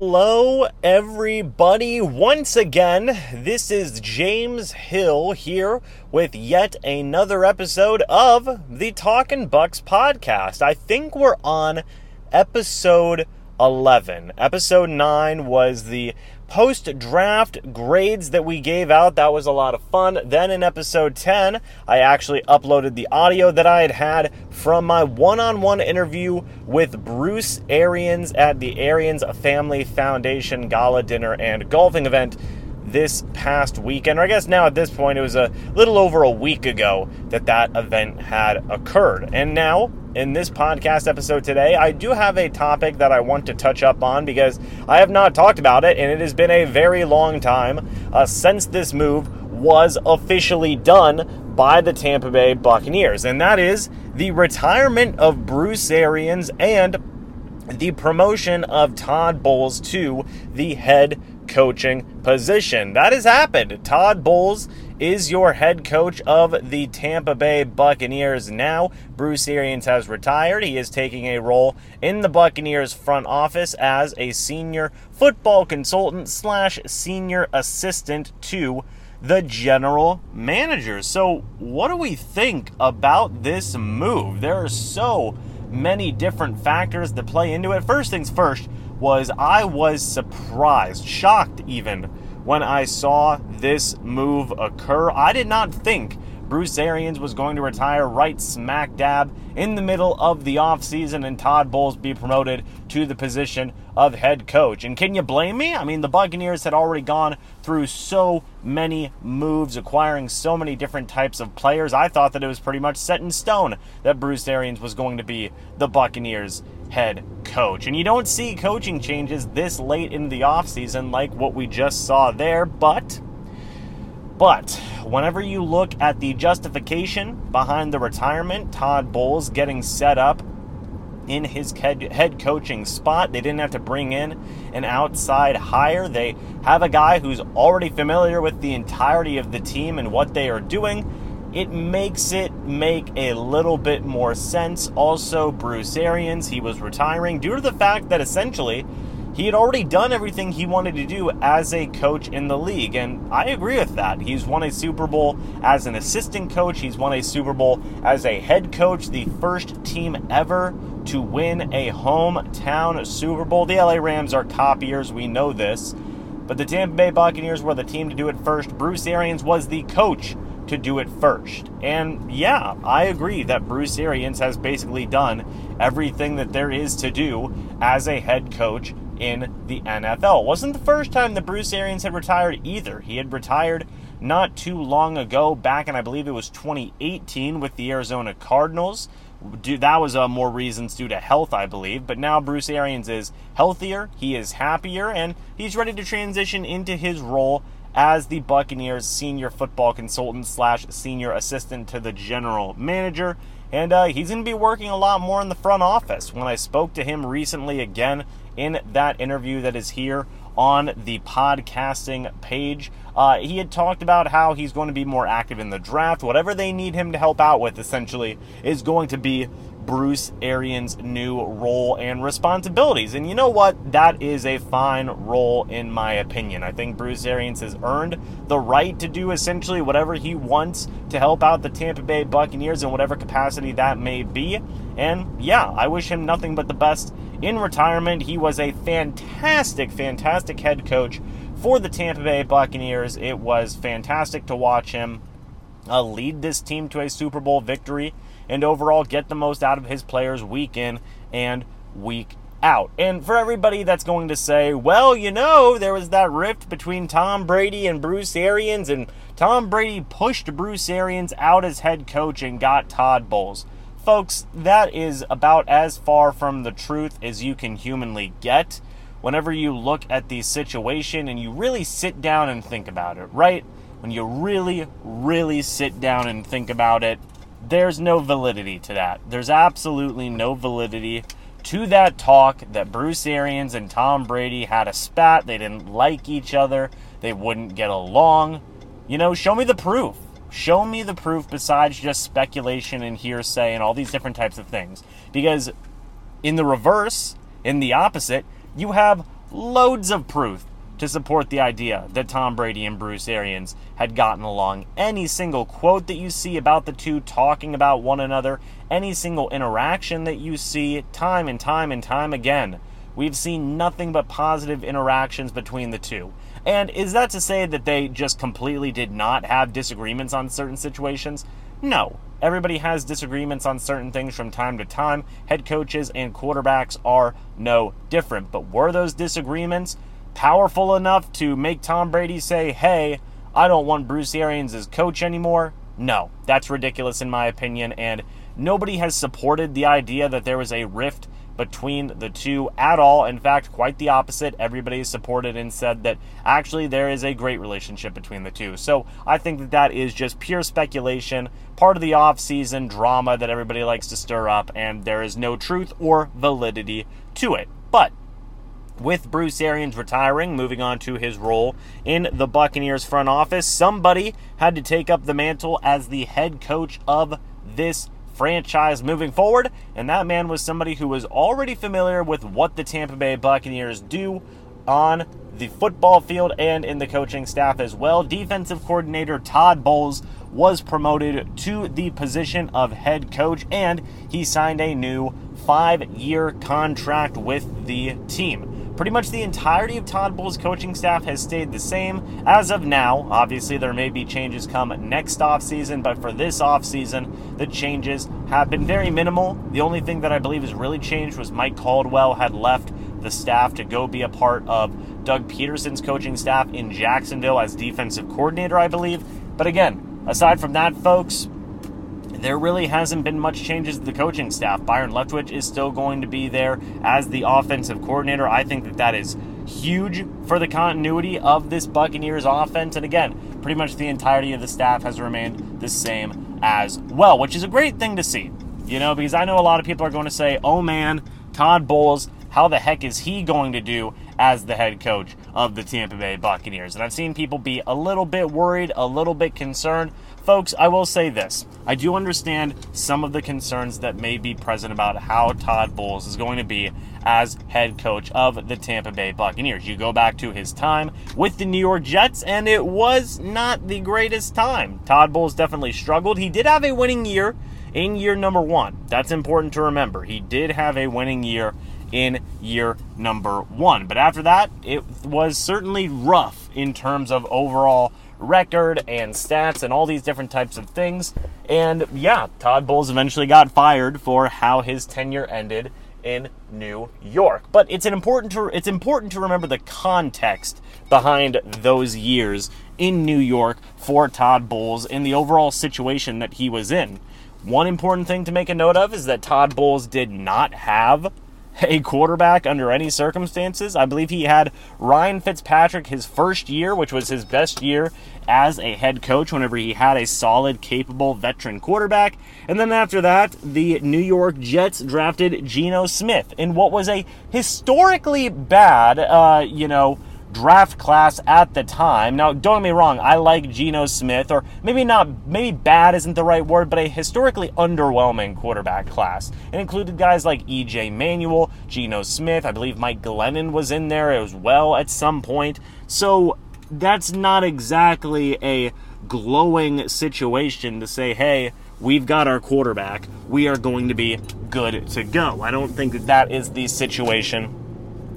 Hello, everybody. Once again, this is James Hill here with yet another episode of the Talking Bucks podcast. I think we're on episode 11. Episode 9 was the post draft grades that we gave out. That was a lot of fun. Then in episode 10, I actually uploaded the audio that I had had from my one on one interview with Bruce Arians at the Arians Family Foundation Gala Dinner and Golfing event this past weekend, or I guess now at this point, it was a little over a week ago that that event had occurred. And now, in this podcast episode today, I do have a topic that I want to touch up on because I have not talked about it, and it has been a very long time uh, since this move was officially done by the Tampa Bay Buccaneers, and that is the retirement of Bruce Arians and the promotion of Todd Bowles to the head coaching position. That has happened. Todd Bowles is your head coach of the Tampa Bay Buccaneers now. Bruce Arians has retired. He is taking a role in the Buccaneers front office as a senior football consultant slash senior assistant to the general manager. So, what do we think about this move? There are so many different factors that play into it. First things first was I was surprised, shocked even, when I saw this move occur. I did not think Bruce Arians was going to retire right smack dab in the middle of the offseason and Todd Bowles be promoted to the position of head coach. And can you blame me? I mean, the Buccaneers had already gone through so many moves, acquiring so many different types of players. I thought that it was pretty much set in stone that Bruce Arians was going to be the Buccaneers head coach. And you don't see coaching changes this late in the offseason like what we just saw there, but but whenever you look at the justification behind the retirement, Todd Bowles getting set up in his head coaching spot, they didn't have to bring in an outside hire. They have a guy who's already familiar with the entirety of the team and what they are doing. It makes it make a little bit more sense. Also, Bruce Arians, he was retiring due to the fact that essentially he had already done everything he wanted to do as a coach in the league. And I agree with that. He's won a Super Bowl as an assistant coach, he's won a Super Bowl as a head coach, the first team ever to win a hometown Super Bowl. The LA Rams are copiers, we know this. But the Tampa Bay Buccaneers were the team to do it first. Bruce Arians was the coach to do it first. And yeah, I agree that Bruce Arians has basically done everything that there is to do as a head coach in the NFL. It wasn't the first time that Bruce Arians had retired either. He had retired not too long ago, back in I believe it was 2018 with the Arizona Cardinals. That was uh, more reasons due to health, I believe. But now Bruce Arians is healthier, he is happier, and he's ready to transition into his role as the Buccaneers senior football consultant slash senior assistant to the general manager. And uh, he's going to be working a lot more in the front office. When I spoke to him recently again, in that interview that is here on the podcasting page. Uh, he had talked about how he's going to be more active in the draft. Whatever they need him to help out with, essentially, is going to be Bruce Arians' new role and responsibilities. And you know what? That is a fine role, in my opinion. I think Bruce Arians has earned the right to do essentially whatever he wants to help out the Tampa Bay Buccaneers in whatever capacity that may be. And yeah, I wish him nothing but the best in retirement. He was a fantastic, fantastic head coach for the Tampa Bay Buccaneers. It was fantastic to watch him uh, lead this team to a Super Bowl victory and overall get the most out of his players week in and week out. And for everybody that's going to say, well, you know, there was that rift between Tom Brady and Bruce Arians, and Tom Brady pushed Bruce Arians out as head coach and got Todd Bowles. Folks, that is about as far from the truth as you can humanly get whenever you look at the situation and you really sit down and think about it, right? When you really, really sit down and think about it, there's no validity to that. There's absolutely no validity to that talk that Bruce Arians and Tom Brady had a spat. They didn't like each other. They wouldn't get along. You know, show me the proof. Show me the proof besides just speculation and hearsay and all these different types of things. Because in the reverse, in the opposite, you have loads of proof to support the idea that Tom Brady and Bruce Arians had gotten along. Any single quote that you see about the two talking about one another, any single interaction that you see, time and time and time again, we've seen nothing but positive interactions between the two. And is that to say that they just completely did not have disagreements on certain situations? No. Everybody has disagreements on certain things from time to time. Head coaches and quarterbacks are no different. But were those disagreements powerful enough to make Tom Brady say, hey, I don't want Bruce Arians as coach anymore? No, that's ridiculous in my opinion, and nobody has supported the idea that there was a rift between the two at all. In fact, quite the opposite. Everybody has supported and said that actually there is a great relationship between the two. So I think that that is just pure speculation, part of the off-season drama that everybody likes to stir up, and there is no truth or validity to it. But with Bruce Arians retiring, moving on to his role in the Buccaneers front office, somebody had to take up the mantle as the head coach of this franchise moving forward, and that man was somebody who was already familiar with what the Tampa Bay Buccaneers do on the football field and in the coaching staff as well. Defensive coordinator Todd Bowles was promoted to the position of head coach, and he signed a new five year contract with the team. Pretty much the entirety of Todd Bowles' coaching staff has stayed the same as of now. Obviously, there may be changes come next offseason, but for this offseason, the changes have been very minimal. The only thing that I believe has really changed was Mike Caldwell had left the staff to go be a part of Doug Pederson's coaching staff in Jacksonville as defensive coordinator, I believe. But again, aside from that, folks, there really hasn't been much changes to the coaching staff. Byron Leftwich is still going to be there as the offensive coordinator. I think that that is huge for the continuity of this Buccaneers offense. And again, pretty much the entirety of the staff has remained the same as well, which is a great thing to see. You know, because I know a lot of people are going to say, oh man, Todd Bowles, how the heck is he going to do as the head coach of the Tampa Bay Buccaneers? And I've seen people be a little bit worried, a little bit concerned. Folks, I will say this. I do understand some of the concerns that may be present about how Todd Bowles is going to be as head coach of the Tampa Bay Buccaneers. You go back to his time with the New York Jets, and it was not the greatest time. Todd Bowles definitely struggled. He did have a winning year in year number one. That's important to remember. He did have a winning year in year number one. But after that, it was certainly rough in terms of overall record and stats and all these different types of things. And yeah, Todd Bowles eventually got fired for how his tenure ended in New York. But it's an important to it's important to remember the context behind those years in New York for Todd Bowles in the overall situation that he was in. One important thing to make a note of is that Todd Bowles did not have a quarterback under any circumstances. I believe he had Ryan Fitzpatrick his first year, which was his best year as a head coach whenever he had a solid, capable veteran quarterback. And then after that, the New York Jets drafted Geno Smith in what was a historically bad, uh, you know, draft class at the time. Now, don't get me wrong, I like Geno Smith, or maybe not, maybe bad isn't the right word, but a historically underwhelming quarterback class. It included guys like E.J. Manuel, Geno Smith, I believe Mike Glennon was in there as well at some point. So that's not exactly a glowing situation to say, hey, we've got our quarterback, we are going to be good to go. I don't think that that is the situation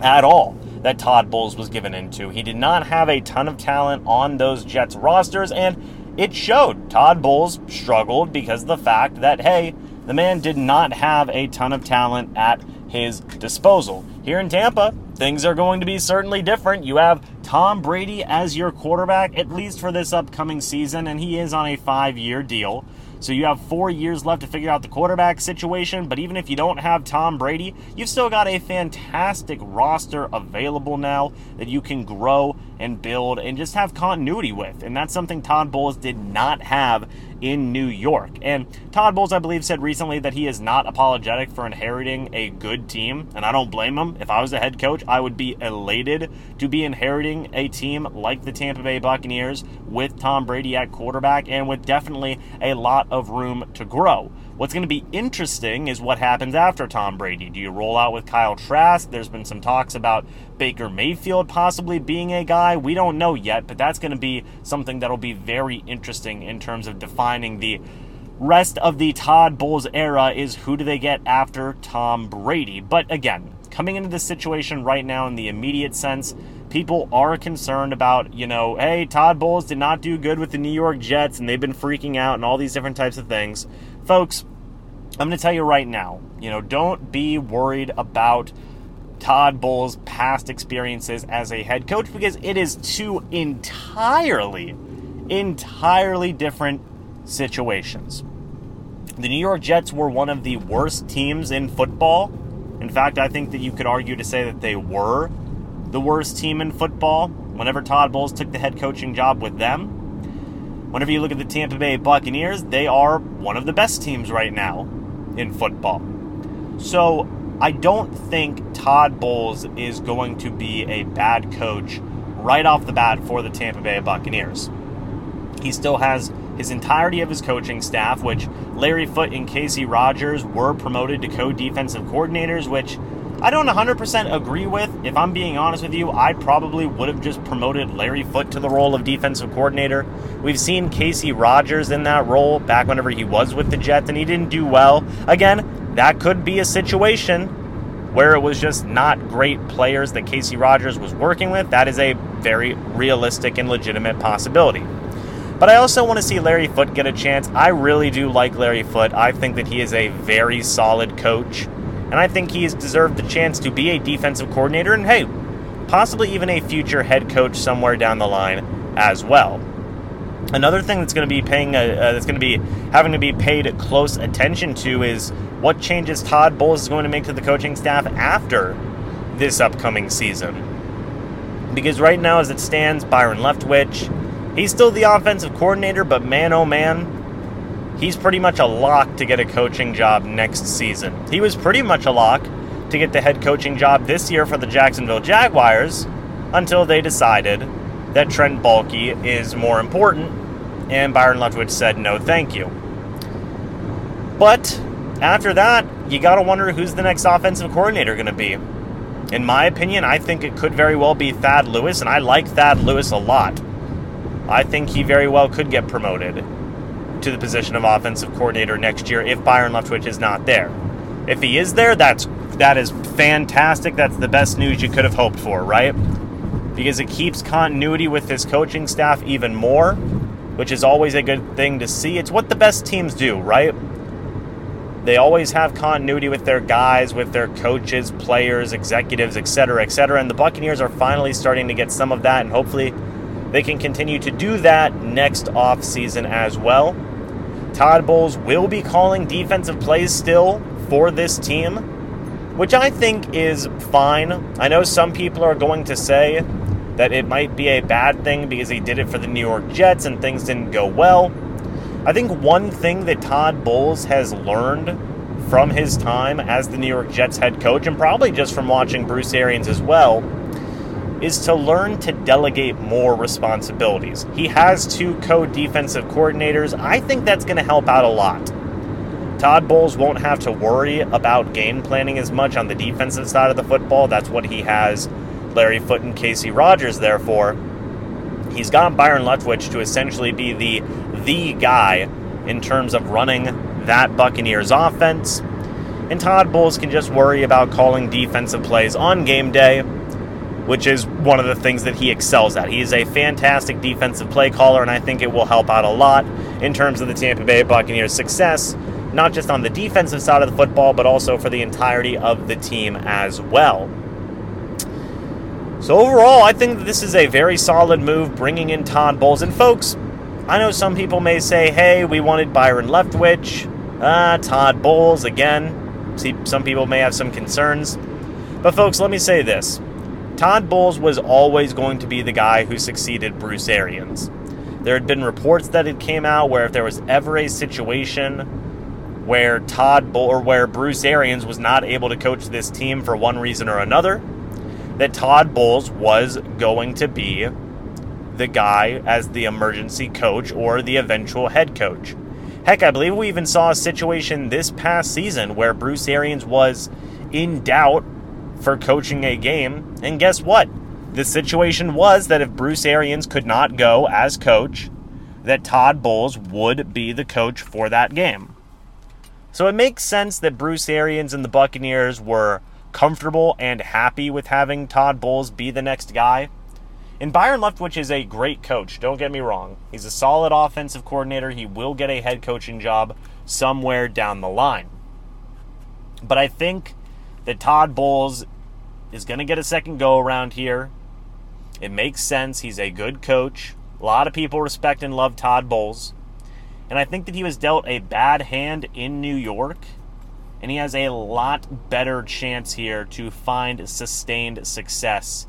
at all that Todd Bowles was given into. He did not have a ton of talent on those Jets rosters, and it showed. Todd Bowles struggled because the fact that, hey, the man did not have a ton of talent at his disposal. Here in Tampa, things are going to be certainly different. You have Tom Brady as your quarterback, at least for this upcoming season, and he is on a five year deal. So you have four years left to figure out the quarterback situation. But even if you don't have Tom Brady, you've still got a fantastic roster available now that you can grow and build and just have continuity with. And that's something Todd Bowles did not have in New York. And Todd Bowles, I believe, said recently that he is not apologetic for inheriting a good team, and I don't blame him. If I was a head coach, I would be elated to be inheriting a team like the Tampa Bay Buccaneers with Tom Brady at quarterback and with definitely a lot of room to grow. What's going to be interesting is what happens after Tom Brady. Do you roll out with Kyle Trask? There's been some talks about Baker Mayfield possibly being a guy. We don't know yet, but that's going to be something that'll be very interesting in terms of defining the rest of the Todd Bowles era is who do they get after Tom Brady. But again, coming into this situation right now in the immediate sense, people are concerned about, you know, hey, Todd Bowles did not do good with the New York Jets and they've been freaking out and all these different types of things. Folks, I'm going to tell you right now, you know, don't be worried about Todd Bowles' past experiences as a head coach because it is two entirely, entirely different situations. The New York Jets were one of the worst teams in football. In fact, I think that you could argue to say that they were the worst team in football whenever Todd Bowles took the head coaching job with them. Whenever you look at the Tampa Bay Buccaneers, they are one of the best teams right now in football. So I don't think Todd Bowles is going to be a bad coach right off the bat for the Tampa Bay Buccaneers. He still has his entirety of his coaching staff, which Larry Foote and Kacy Rodgers were promoted to co defensive coordinators, which I don't 100% agree with. If I'm being honest with you, I probably would have just promoted Larry Foote to the role of defensive coordinator. We've seen Kacy Rodgers in that role back whenever he was with the Jets, and he didn't do well. Again, that could be a situation where it was just not great players that Kacy Rodgers was working with. That is a very realistic and legitimate possibility. But I also want to see Larry Foote get a chance. I really do like Larry Foote. I think that he is a very solid coach. And I think he has deserved the chance to be a defensive coordinator and, hey, possibly even a future head coach somewhere down the line as well. Another thing that's going to be paying, a, uh, that's going to be having to be paid close attention to is what changes Todd Bowles is going to make to the coaching staff after this upcoming season. Because right now, as it stands, Byron Leftwich, He's still the offensive coordinator, but man, oh man, he's pretty much a lock to get a coaching job next season. He was pretty much a lock to get the head coaching job this year for the Jacksonville Jaguars until they decided that Trent Baalke is more important, and Byron Leftwich said no thank you. But after that, you got to wonder who's the next offensive coordinator going to be. In my opinion, I think it could very well be Thad Lewis, and I like Thad Lewis a lot. I think he very well could get promoted to the position of offensive coordinator next year if Byron Leftwich is not there. If he is there, that's that is fantastic. That's the best news you could have hoped for, right? Because it keeps continuity with his coaching staff even more, which is always a good thing to see. It's what the best teams do, right? They always have continuity with their guys, with their coaches, players, executives, etc., etc. And the Buccaneers are finally starting to get some of that, and hopefully they can continue to do that next offseason as well. Todd Bowles will be calling defensive plays still for this team, which I think is fine. I know some people are going to say that it might be a bad thing because he did it for the New York Jets and things didn't go well. I think one thing that Todd Bowles has learned from his time as the New York Jets head coach, and probably just from watching Bruce Arians as well, is to learn to delegate more responsibilities. He has two co defensive coordinators. I think that's going to help out a lot. Todd Bowles won't have to worry about game planning as much on the defensive side of the football. That's what he has Larry Foote and Kacy Rodgers there for. He's got Byron Leftwich to essentially be the the guy in terms of running that Buccaneers offense. And Todd Bowles can just worry about calling defensive plays on game day which is one of the things that he excels at. He is a fantastic defensive play caller, and I think it will help out a lot in terms of the Tampa Bay Buccaneers' success, not just on the defensive side of the football, but also for the entirety of the team as well. So, overall, I think this is a very solid move bringing in Todd Bowles. And, folks, I know some people may say, hey, we wanted Byron Leftwich, ah, Todd Bowles again. See, some people may have some concerns. But, folks, let me say this Todd Bowles was always going to be the guy who succeeded Bruce Arians. There had been reports that it came out where if there was ever a situation where Todd or where Bruce Arians was not able to coach this team for one reason or another, that Todd Bowles was going to be the guy as the emergency coach or the eventual head coach. Heck, I believe we even saw a situation this past season where Bruce Arians was in doubt for coaching a game. And guess what? The situation was that if Bruce Arians could not go as coach, that Todd Bowles would be the coach for that game. So it makes sense that Bruce Arians and the Buccaneers were comfortable and happy with having Todd Bowles be the next guy. And Byron Leftwich is a great coach, don't get me wrong. He's a solid offensive coordinator. He will get a head coaching job somewhere down the line. But I think that Todd Bowles is going to get a second go around here. It makes sense. He's a good coach. A lot of people respect and love Todd Bowles. And I think that he was dealt a bad hand in New York. And he has a lot better chance here to find sustained success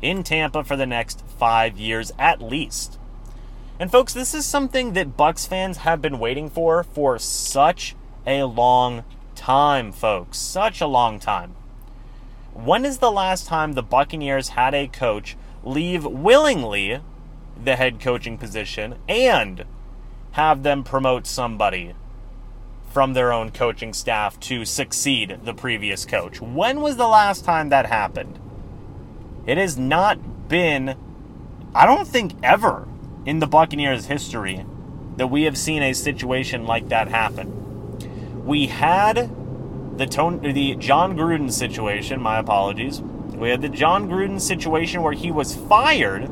in Tampa for the next five years at least. And folks, this is something that Bucks fans have been waiting for for such a long time, folks. Such a long time. When is the last time the Buccaneers had a coach leave willingly the head coaching position and have them promote somebody from their own coaching staff to succeed the previous coach? When was the last time that happened? It has not been, I don't think, ever in the Buccaneers' history that we have seen a situation like that happen. We had the Tony, the Jon Gruden situation. My apologies. We had the Jon Gruden situation where he was fired,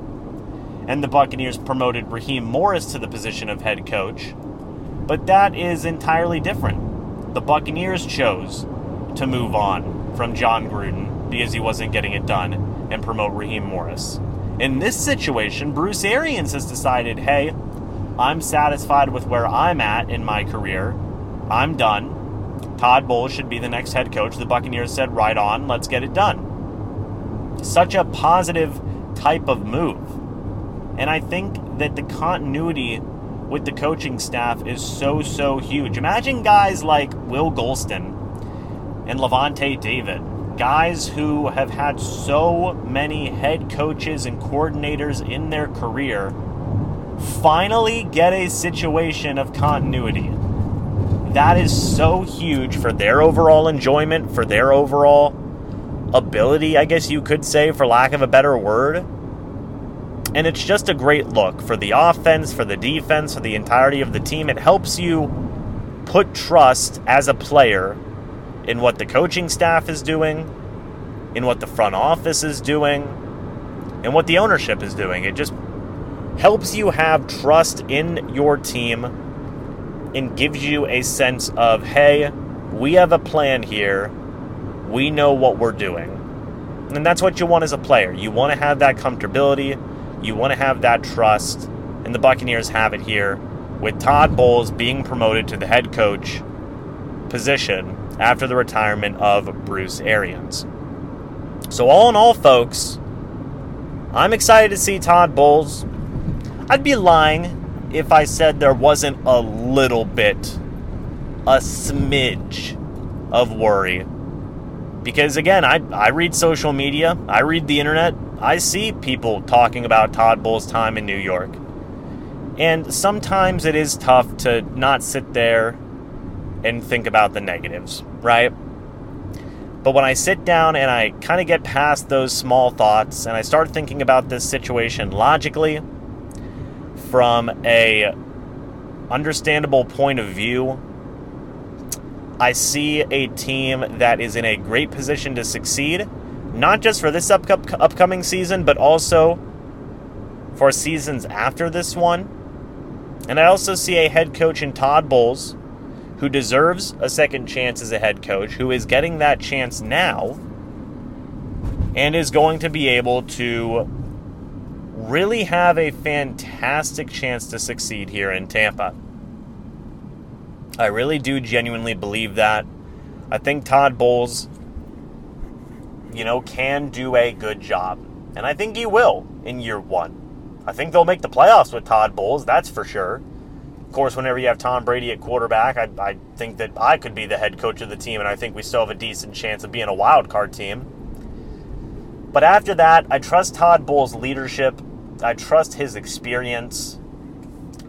and the Buccaneers promoted Raheem Morris to the position of head coach. But that is entirely different. The Buccaneers chose to move on from Jon Gruden because he wasn't getting it done and promote Raheem Morris. In this situation, Bruce Arians has decided, hey, I'm satisfied with where I'm at in my career. I'm done. Todd Bowles should be the next head coach. The Buccaneers said, right on, let's get it done. Such a positive type of move. And I think that the continuity with the coaching staff is so, so huge. Imagine guys like Will Gholston and Lavonte David, guys who have had so many head coaches and coordinators in their career, finally get a situation of continuity that is so huge for their overall enjoyment, for their overall ability, I guess you could say, for lack of a better word. And it's just a great look for the offense, for the defense, for the entirety of the team. It helps you put trust as a player in what the coaching staff is doing, in what the front office is doing, and what the ownership is doing. It just helps you have trust in your team and gives you a sense of, hey, we have a plan here. We know what we're doing. And that's what you want as a player. You want to have that comfortability. You want to have that trust. And the Buccaneers have it here with Todd Bowles being promoted to the head coach position after the retirement of Bruce Arians. So, all in all, folks, I'm excited to see Todd Bowles. I'd be lying if I said there wasn't a little bit, a smidge of worry. Because again, I, I read social media, I read the internet, I see people talking about Todd Bowles' time in New York. And sometimes it is tough to not sit there and think about the negatives, right? But when I sit down and I kind of get past those small thoughts and I start thinking about this situation logically, from a understandable point of view, I see a team that is in a great position to succeed, not just for this up- upcoming season, but also for seasons after this one. And I also see a head coach in Todd Bowles who deserves a second chance as a head coach, who is getting that chance now and is going to be able to really have a fantastic chance to succeed here in Tampa. I really do genuinely believe that. I think Todd Bowles, you know, can do a good job. And I think he will in year one. I think they'll make the playoffs with Todd Bowles, that's for sure. Of course, whenever you have Tom Brady at quarterback, I, I think that I could be the head coach of the team, and I think we still have a decent chance of being a wild card team. But after that, I trust Todd Bowles' leadership. I trust his experience.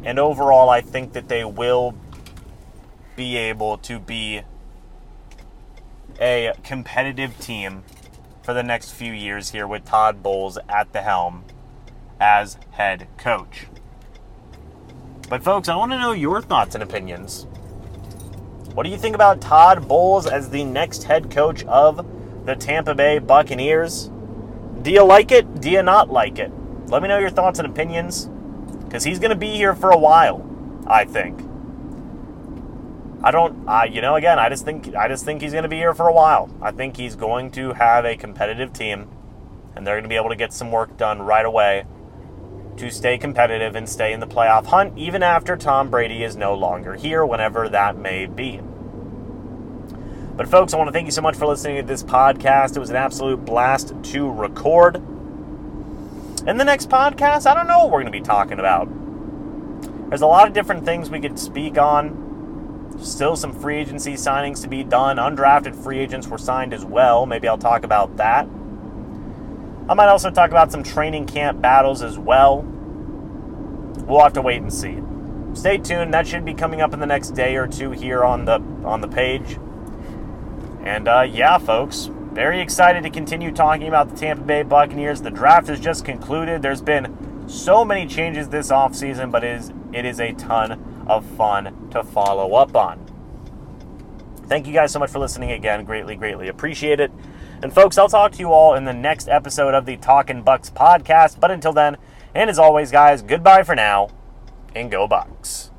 And overall, I think that they will be able to be a competitive team for the next few years here with Todd Bowles at the helm as head coach. But, folks, I want to know your thoughts and opinions. What do you think about Todd Bowles as the next head coach of the Tampa Bay Buccaneers? Do you like it? Do you not like it? Let me know your thoughts and opinions because he's going to be here for a while, I think. I don't, I, you know, again, I just think, I just think he's going to be here for a while. I think he's going to have a competitive team, and they're going to be able to get some work done right away to stay competitive and stay in the playoff hunt, even after Tom Brady is no longer here, whenever that may be. But, folks, I want to thank you so much for listening to this podcast. It was an absolute blast to record. In the next podcast, I don't know what we're going to be talking about. There's a lot of different things we could speak on. Still some free agency signings to be done. Undrafted free agents were signed as well. Maybe I'll talk about that. I might also talk about some training camp battles as well. We'll have to wait and see. Stay tuned. That should be coming up in the next day or two here on the on the page. And uh, yeah, folks, very excited to continue talking about the Tampa Bay Buccaneers. The draft has just concluded. There's been so many changes this offseason, but it is, it is a ton of fun to follow up on. Thank you guys so much for listening again. Greatly, greatly appreciate it. And folks, I'll talk to you all in the next episode of the Talking Bucks podcast. But until then, and as always, guys, goodbye for now, and go Bucs.